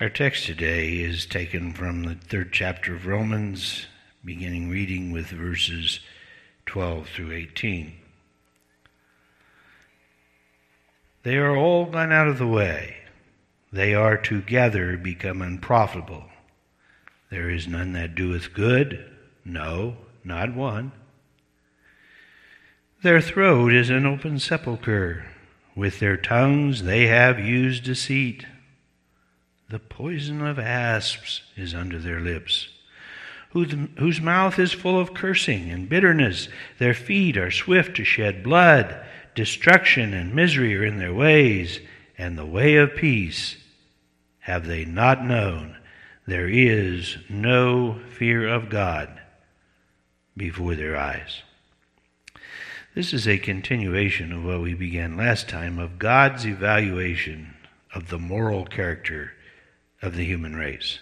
Our text today is taken from the third chapter of Romans, beginning reading with verses 12 through 18. They are all gone out of the way. They are together become unprofitable. There is none that doeth good, no, not one. Their throat is an open sepulchre. With their tongues they have used deceit. The poison of asps is under their lips, whose mouth is full of cursing and bitterness. Their feet are swift to shed blood. Destruction and misery are in their ways, and the way of peace have they not known. There is no fear of God before their eyes. This is a continuation of what we began last time of God's evaluation of the moral character of the human race.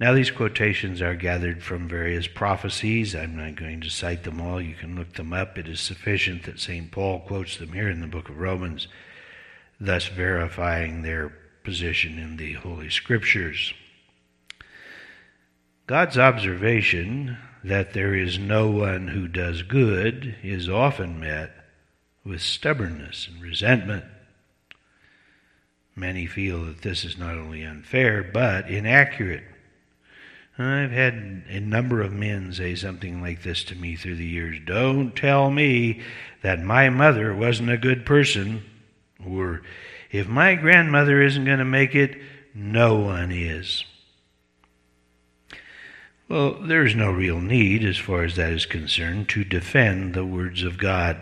Now, these quotations are gathered from various prophecies. I'm not going to cite them all. You can look them up. It is sufficient that St. Paul quotes them here in the book of Romans, thus verifying their position in the Holy Scriptures. God's observation that there is no one who does good is often met with stubbornness and resentment. Many feel that this is not only unfair, but inaccurate. I've had a number of men say something like this to me through the years Don't tell me that my mother wasn't a good person, or if my grandmother isn't going to make it, no one is. Well, there is no real need, as far as that is concerned, to defend the words of God.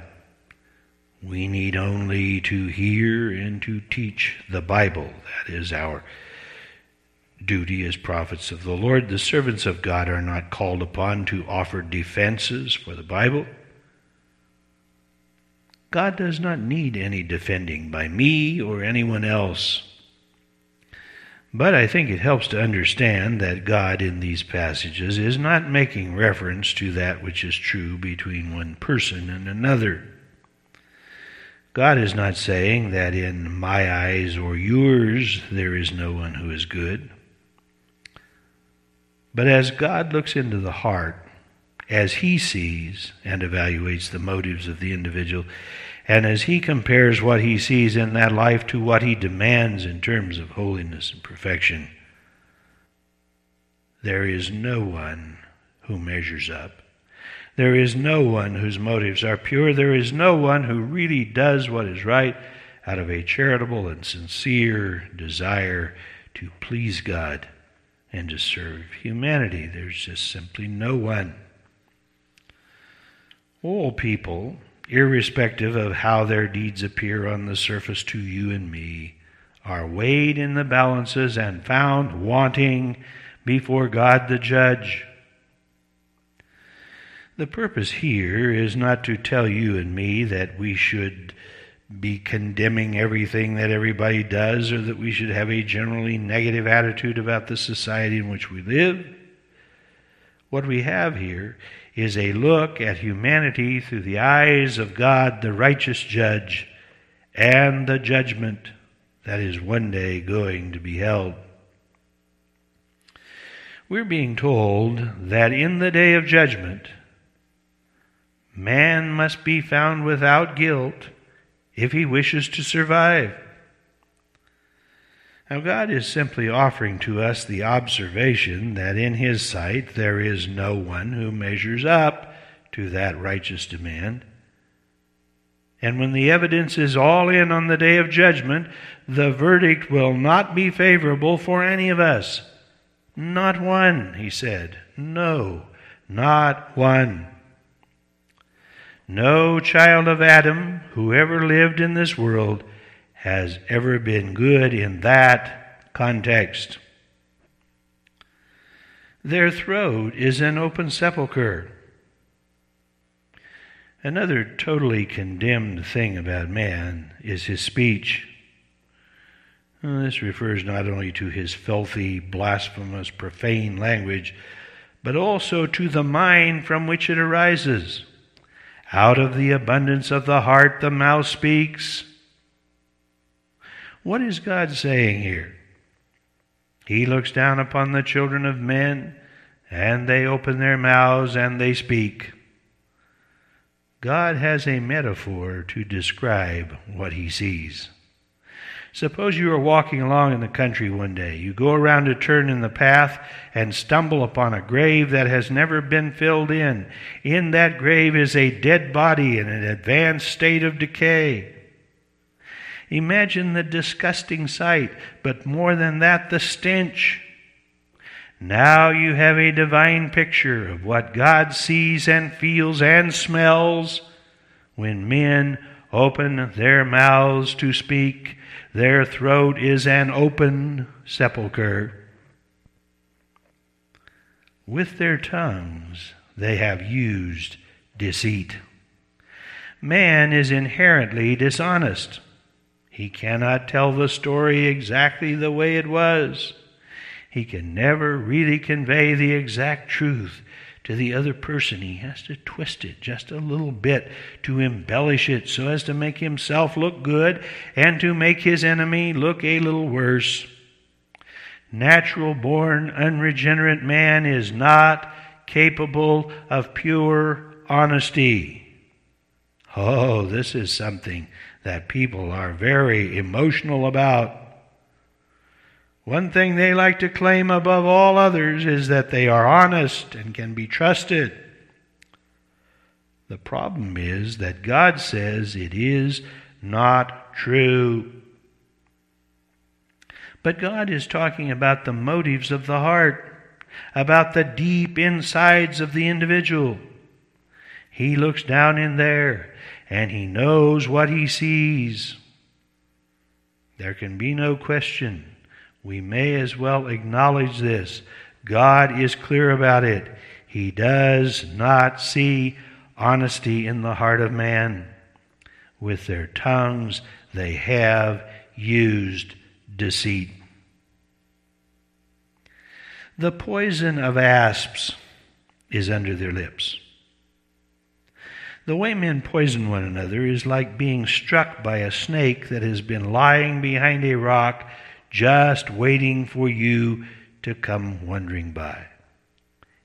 We need only to hear and to teach the Bible. That is our duty as prophets of the Lord. The servants of God are not called upon to offer defenses for the Bible. God does not need any defending by me or anyone else. But I think it helps to understand that God in these passages is not making reference to that which is true between one person and another. God is not saying that in my eyes or yours there is no one who is good. But as God looks into the heart, as he sees and evaluates the motives of the individual, and as he compares what he sees in that life to what he demands in terms of holiness and perfection, there is no one who measures up. There is no one whose motives are pure. There is no one who really does what is right out of a charitable and sincere desire to please God and to serve humanity. There's just simply no one. All people, irrespective of how their deeds appear on the surface to you and me, are weighed in the balances and found wanting before God the judge. The purpose here is not to tell you and me that we should be condemning everything that everybody does or that we should have a generally negative attitude about the society in which we live. What we have here is a look at humanity through the eyes of God, the righteous judge, and the judgment that is one day going to be held. We're being told that in the day of judgment, Man must be found without guilt if he wishes to survive. Now, God is simply offering to us the observation that in His sight there is no one who measures up to that righteous demand. And when the evidence is all in on the day of judgment, the verdict will not be favorable for any of us. Not one, he said. No, not one. No child of Adam who ever lived in this world has ever been good in that context. Their throat is an open sepulchre. Another totally condemned thing about man is his speech. This refers not only to his filthy, blasphemous, profane language, but also to the mind from which it arises. Out of the abundance of the heart, the mouth speaks. What is God saying here? He looks down upon the children of men, and they open their mouths and they speak. God has a metaphor to describe what he sees. Suppose you are walking along in the country one day. You go around a turn in the path and stumble upon a grave that has never been filled in. In that grave is a dead body in an advanced state of decay. Imagine the disgusting sight, but more than that, the stench. Now you have a divine picture of what God sees and feels and smells when men open their mouths to speak their throat is an open sepulchre. With their tongues they have used deceit. Man is inherently dishonest. He cannot tell the story exactly the way it was. He can never really convey the exact truth to the other person. He has to twist it just a little bit to embellish it so as to make himself look good and to make his enemy look a little worse. Natural born, unregenerate man is not capable of pure honesty. Oh, this is something that people are very emotional about. One thing they like to claim above all others is that they are honest and can be trusted. The problem is that God says it is not true. But God is talking about the motives of the heart, about the deep insides of the individual. He looks down in there and he knows what he sees. There can be no question we may as well acknowledge this. God is clear about it. He does not see honesty in the heart of man. With their tongues, they have used deceit. The poison of asps is under their lips. The way men poison one another is like being struck by a snake that has been lying behind a rock just waiting for you to come wandering by.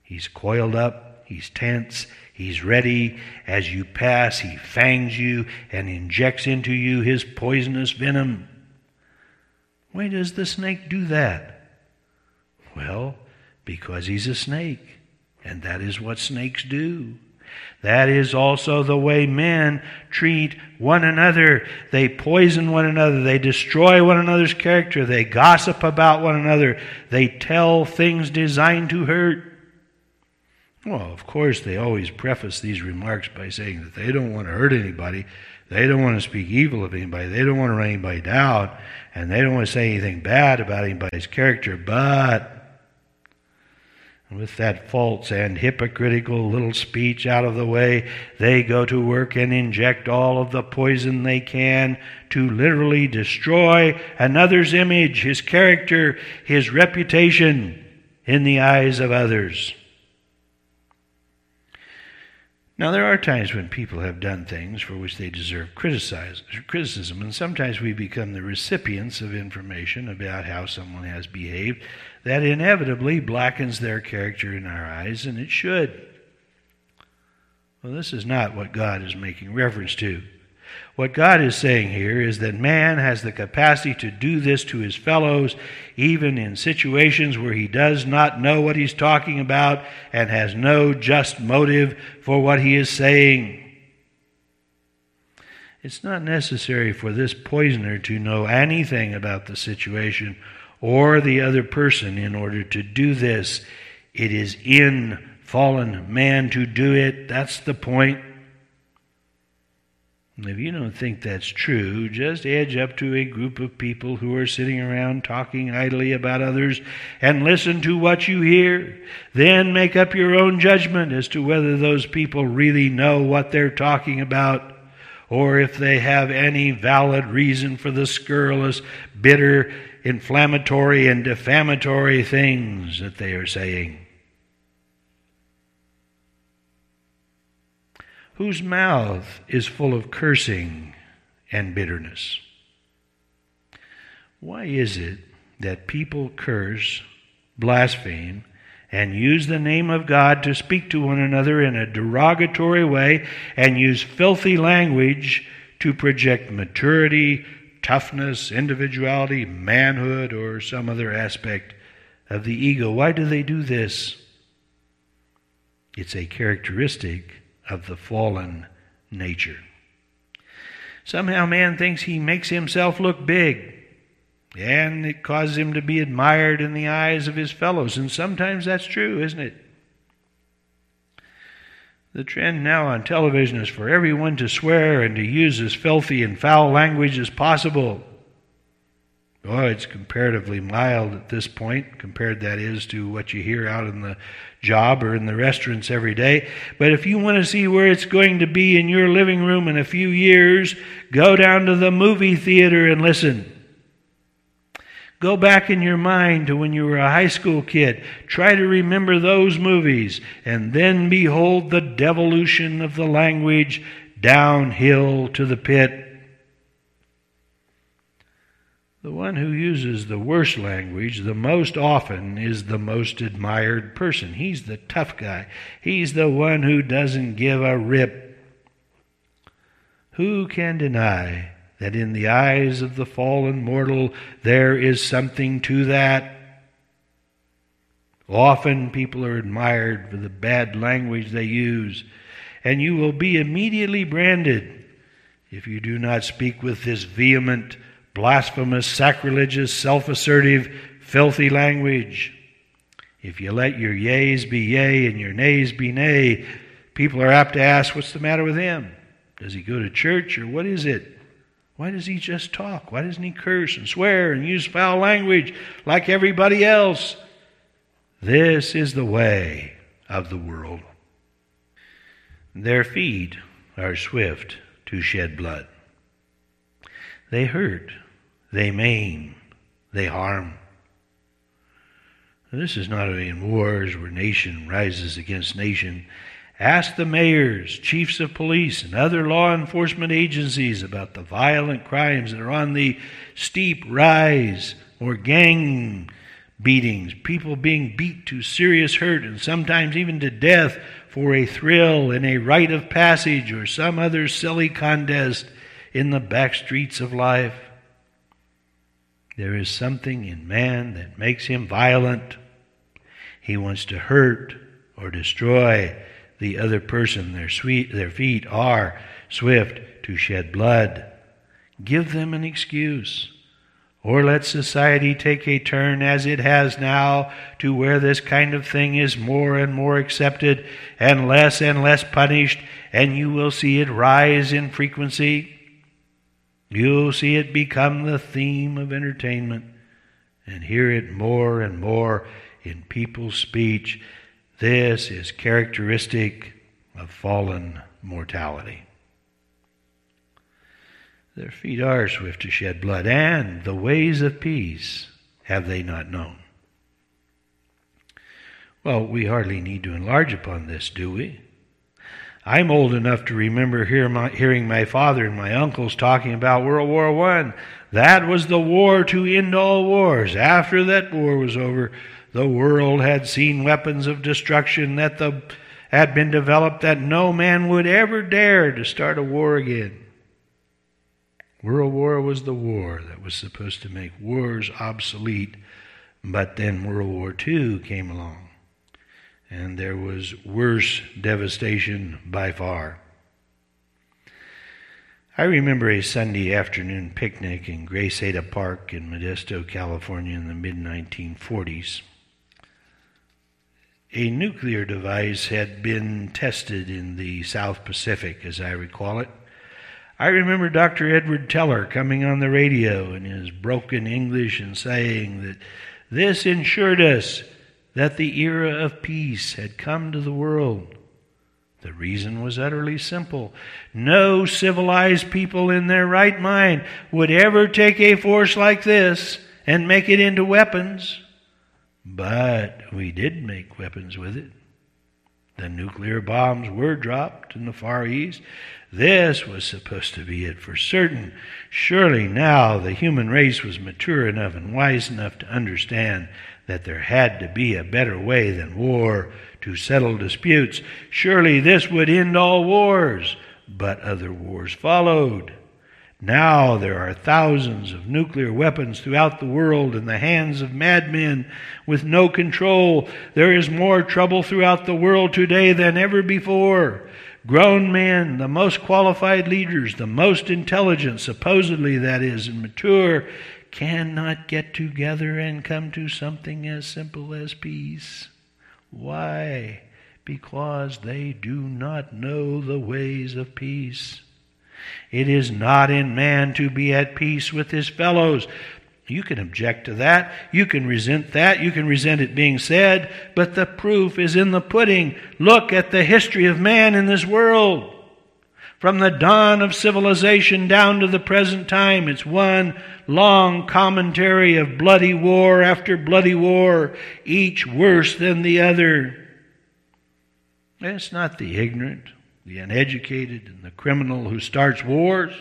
He's coiled up, he's tense, he's ready. As you pass, he fangs you and injects into you his poisonous venom. Why does the snake do that? Well, because he's a snake, and that is what snakes do. That is also the way men treat one another. They poison one another. They destroy one another's character. They gossip about one another. They tell things designed to hurt. Well, of course, they always preface these remarks by saying that they don't want to hurt anybody. They don't want to speak evil of anybody. They don't want to run anybody down. And they don't want to say anything bad about anybody's character. But with that false and hypocritical little speech out of the way, they go to work and inject all of the poison they can to literally destroy another's image, his character, his reputation in the eyes of others. Now, there are times when people have done things for which they deserve criticism, and sometimes we become the recipients of information about how someone has behaved that inevitably blackens their character in our eyes, and it should. Well, this is not what God is making reference to. What God is saying here is that man has the capacity to do this to his fellows, even in situations where he does not know what he's talking about and has no just motive for what he is saying. It's not necessary for this poisoner to know anything about the situation or the other person in order to do this. It is in fallen man to do it. That's the point. If you don't think that's true, just edge up to a group of people who are sitting around talking idly about others and listen to what you hear. Then make up your own judgment as to whether those people really know what they're talking about or if they have any valid reason for the scurrilous, bitter, inflammatory and defamatory things that they are saying. Whose mouth is full of cursing and bitterness. Why is it that people curse, blaspheme, and use the name of God to speak to one another in a derogatory way and use filthy language to project maturity, toughness, individuality, manhood, or some other aspect of the ego. Why do they do this? It's a characteristic of the fallen nature. Somehow man thinks he makes himself look big. And it causes him to be admired in the eyes of his fellows. And sometimes that's true, isn't it? The trend now on television is for everyone to swear and to use as filthy and foul language as possible. Oh, it's comparatively mild at this point, compared that is to what you hear out in the job or in the restaurants every day. But if you want to see where it's going to be in your living room in a few years, go down to the movie theater and listen. Go back in your mind to when you were a high school kid. Try to remember those movies, and then behold the devolution of the language downhill to the pit. The one who uses the worst language the most often is the most admired person. He's the tough guy. He's the one who doesn't give a rip. Who can deny that in the eyes of the fallen mortal there is something to that. Often people are admired for the bad language they use, and you will be immediately branded if you do not speak with this vehement, blasphemous, sacrilegious, self assertive, filthy language. If you let your yeas be yea and your nays be nay, people are apt to ask, What's the matter with him? Does he go to church or what is it? Why does he just talk? Why doesn't he curse and swear and use foul language like everybody else? This is the way of the world. Their feet are swift to shed blood. They hurt, they maim, they harm. This is not in wars where nation rises against nation Ask the mayors, chiefs of police, and other law enforcement agencies about the violent crimes that are on the steep rise or gang beatings, people being beat to serious hurt and sometimes even to death for a thrill in a rite of passage or some other silly contest in the back streets of life. There is something in man that makes him violent. He wants to hurt or destroy the other person. Their, sweet, their feet are swift to shed blood. Give them an excuse. Or let society take a turn as it has now to where this kind of thing is more and more accepted and less and less punished, and you will see it rise in frequency. You'll see it become the theme of entertainment and hear it more and more in people's speech this is characteristic of fallen mortality. Their feet are swift to shed blood, and the ways of peace have they not known. Well, we hardly need to enlarge upon this, do we? I'm old enough to remember hear my, hearing my father and my uncles talking about World War I. That was the war to end all wars. After that war was over, the world had seen weapons of destruction that the, had been developed that no man would ever dare to start a war again. World War was the war that was supposed to make wars obsolete, but then World War II came along, and there was worse devastation by far. I remember a Sunday afternoon picnic in Graceada Park in Modesto, California in the mid 1940s a nuclear device had been tested in the South Pacific, as I recall it. I remember Dr. Edward Teller coming on the radio in his broken English and saying that this ensured us that the era of peace had come to the world. The reason was utterly simple. No civilized people in their right mind would ever take a force like this and make it into weapons. But we did make weapons with it. The nuclear bombs were dropped in the Far East. This was supposed to be it for certain. Surely now the human race was mature enough and wise enough to understand that there had to be a better way than war to settle disputes. Surely this would end all wars. But other wars followed. Now there are thousands of nuclear weapons throughout the world in the hands of madmen with no control. There is more trouble throughout the world today than ever before. Grown men, the most qualified leaders, the most intelligent, supposedly that is, and mature, cannot get together and come to something as simple as peace. Why? Because they do not know the ways of peace. It is not in man to be at peace with his fellows. You can object to that. You can resent that. You can resent it being said. But the proof is in the pudding. Look at the history of man in this world. From the dawn of civilization down to the present time, it's one long commentary of bloody war after bloody war, each worse than the other. It's not the ignorant the uneducated, and the criminal who starts wars.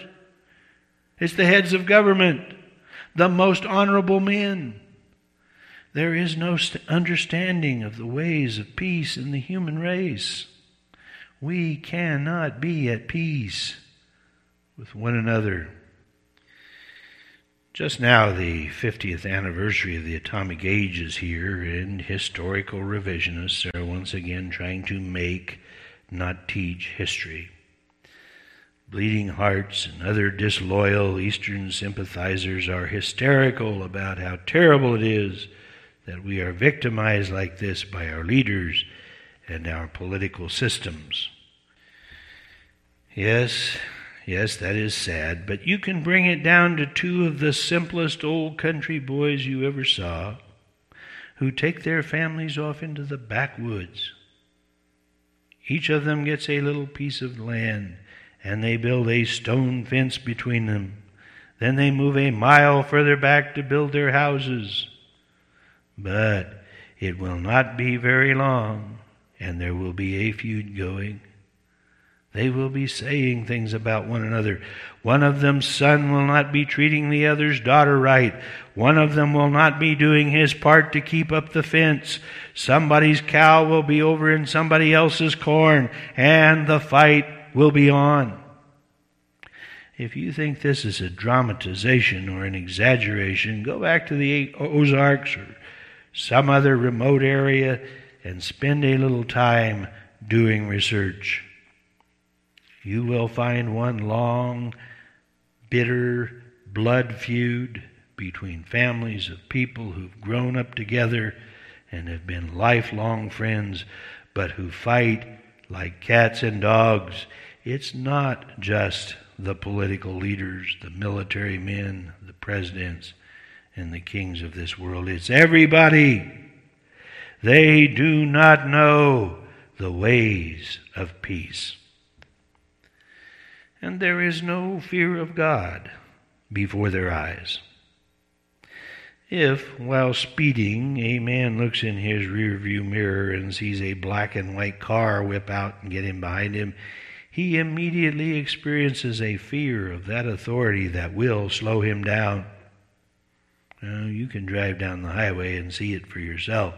It's the heads of government, the most honorable men. There is no understanding of the ways of peace in the human race. We cannot be at peace with one another. Just now, the 50th anniversary of the atomic age is here, and historical revisionists are once again trying to make not teach history. Bleeding Hearts and other disloyal Eastern sympathizers are hysterical about how terrible it is that we are victimized like this by our leaders and our political systems. Yes, yes, that is sad, but you can bring it down to two of the simplest old country boys you ever saw who take their families off into the backwoods each of them gets a little piece of land, and they build a stone fence between them. Then they move a mile further back to build their houses. But it will not be very long, and there will be a feud going. They will be saying things about one another. One of them's son will not be treating the other's daughter right. One of them will not be doing his part to keep up the fence. Somebody's cow will be over in somebody else's corn, and the fight will be on. If you think this is a dramatization or an exaggeration, go back to the Ozarks or some other remote area and spend a little time doing research you will find one long, bitter blood feud between families of people who've grown up together and have been lifelong friends, but who fight like cats and dogs. It's not just the political leaders, the military men, the presidents, and the kings of this world. It's everybody. They do not know the ways of peace and there is no fear of God before their eyes. If, while speeding, a man looks in his rearview mirror and sees a black and white car whip out and get in behind him, he immediately experiences a fear of that authority that will slow him down. Well, you can drive down the highway and see it for yourself.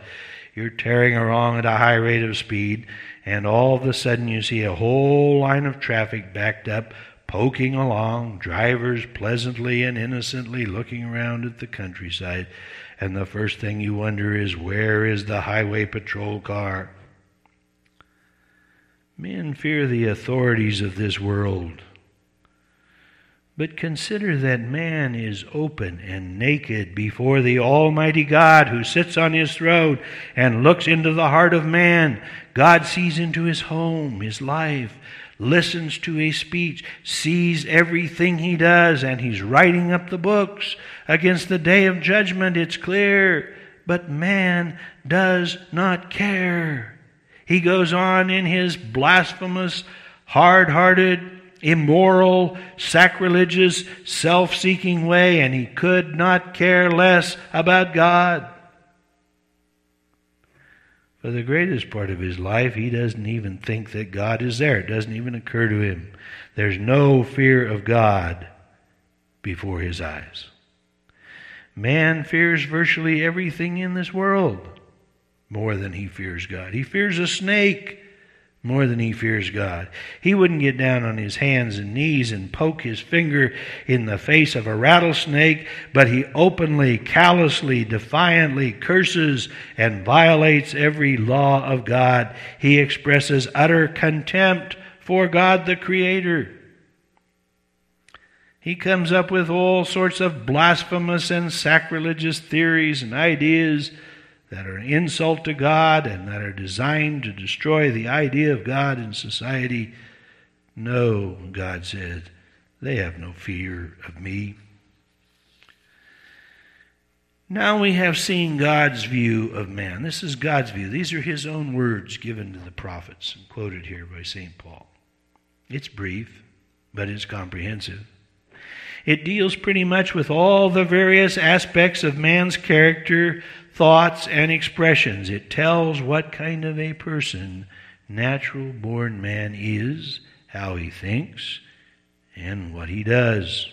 You're tearing along at a high rate of speed, and all of a sudden you see a whole line of traffic backed up, poking along, drivers pleasantly and innocently looking around at the countryside. And the first thing you wonder is where is the highway patrol car? Men fear the authorities of this world. But consider that man is open and naked before the Almighty God who sits on his throne and looks into the heart of man. God sees into his home, his life, listens to his speech, sees everything he does, and he's writing up the books against the day of judgment. It's clear. But man does not care. He goes on in his blasphemous, hard hearted, immoral, sacrilegious, self seeking way, and he could not care less about God. For the greatest part of his life, he doesn't even think that God is there. It doesn't even occur to him. There's no fear of God before his eyes. Man fears virtually everything in this world more than he fears God. He fears a snake more than he fears God. He wouldn't get down on his hands and knees and poke his finger in the face of a rattlesnake, but he openly, callously, defiantly curses and violates every law of God. He expresses utter contempt for God the Creator. He comes up with all sorts of blasphemous and sacrilegious theories and ideas that are an insult to God and that are designed to destroy the idea of God in society. No, God said, they have no fear of me. Now we have seen God's view of man. This is God's view. These are his own words given to the prophets and quoted here by St. Paul. It's brief, but it's comprehensive. It deals pretty much with all the various aspects of man's character, thoughts, and expressions. It tells what kind of a person natural born man is, how he thinks, and what he does.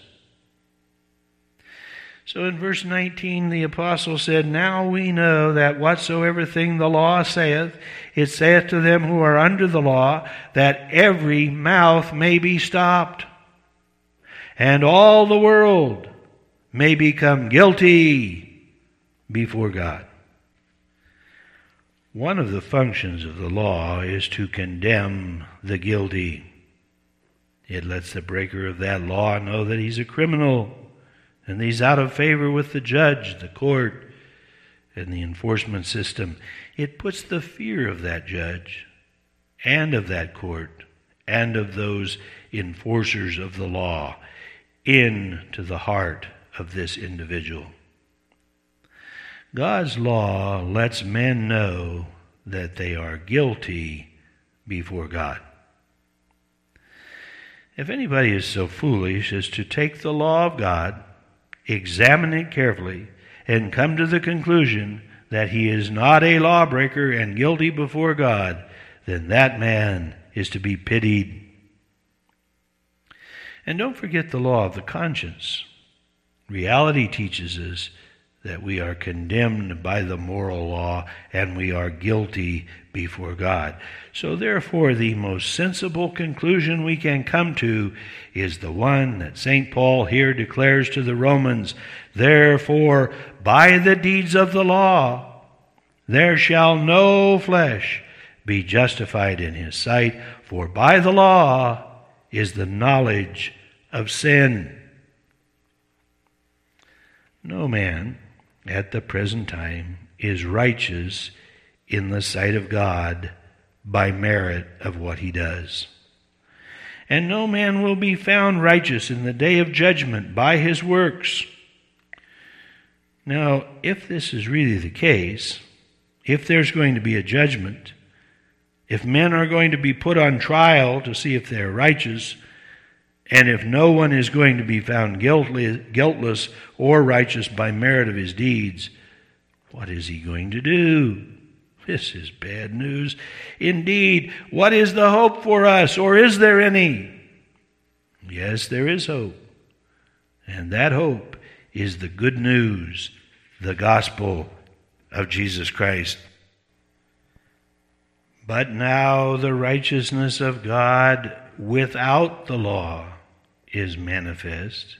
So in verse 19, the apostle said, Now we know that whatsoever thing the law saith, it saith to them who are under the law, that every mouth may be stopped and all the world may become guilty before God. One of the functions of the law is to condemn the guilty. It lets the breaker of that law know that he's a criminal and he's out of favor with the judge, the court, and the enforcement system. It puts the fear of that judge and of that court and of those enforcers of the law into the heart of this individual. God's law lets men know that they are guilty before God. If anybody is so foolish as to take the law of God, examine it carefully, and come to the conclusion that he is not a lawbreaker and guilty before God, then that man is to be pitied and don't forget the law of the conscience. Reality teaches us that we are condemned by the moral law and we are guilty before God. So, therefore, the most sensible conclusion we can come to is the one that St. Paul here declares to the Romans Therefore, by the deeds of the law, there shall no flesh be justified in his sight, for by the law is the knowledge of sin. No man at the present time is righteous in the sight of God by merit of what he does. And no man will be found righteous in the day of judgment by his works. Now, if this is really the case, if there's going to be a judgment, if men are going to be put on trial to see if they're righteous, and if no one is going to be found guiltless or righteous by merit of his deeds, what is he going to do? This is bad news. Indeed, what is the hope for us, or is there any? Yes, there is hope. And that hope is the good news, the gospel of Jesus Christ. But now the righteousness of God without the law is manifest,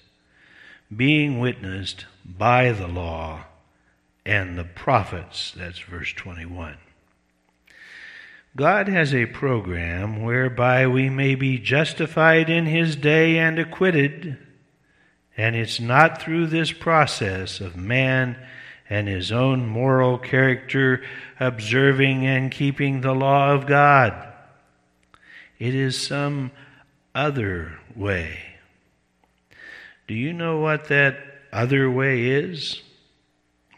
being witnessed by the law and the prophets. That's verse 21. God has a program whereby we may be justified in His day and acquitted, and it's not through this process of man and his own moral character observing and keeping the law of God. It is some other way. Do you know what that other way is?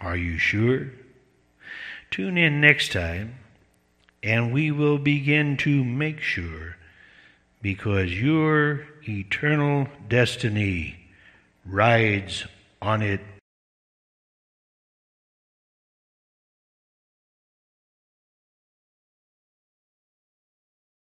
Are you sure? Tune in next time and we will begin to make sure because your eternal destiny rides on it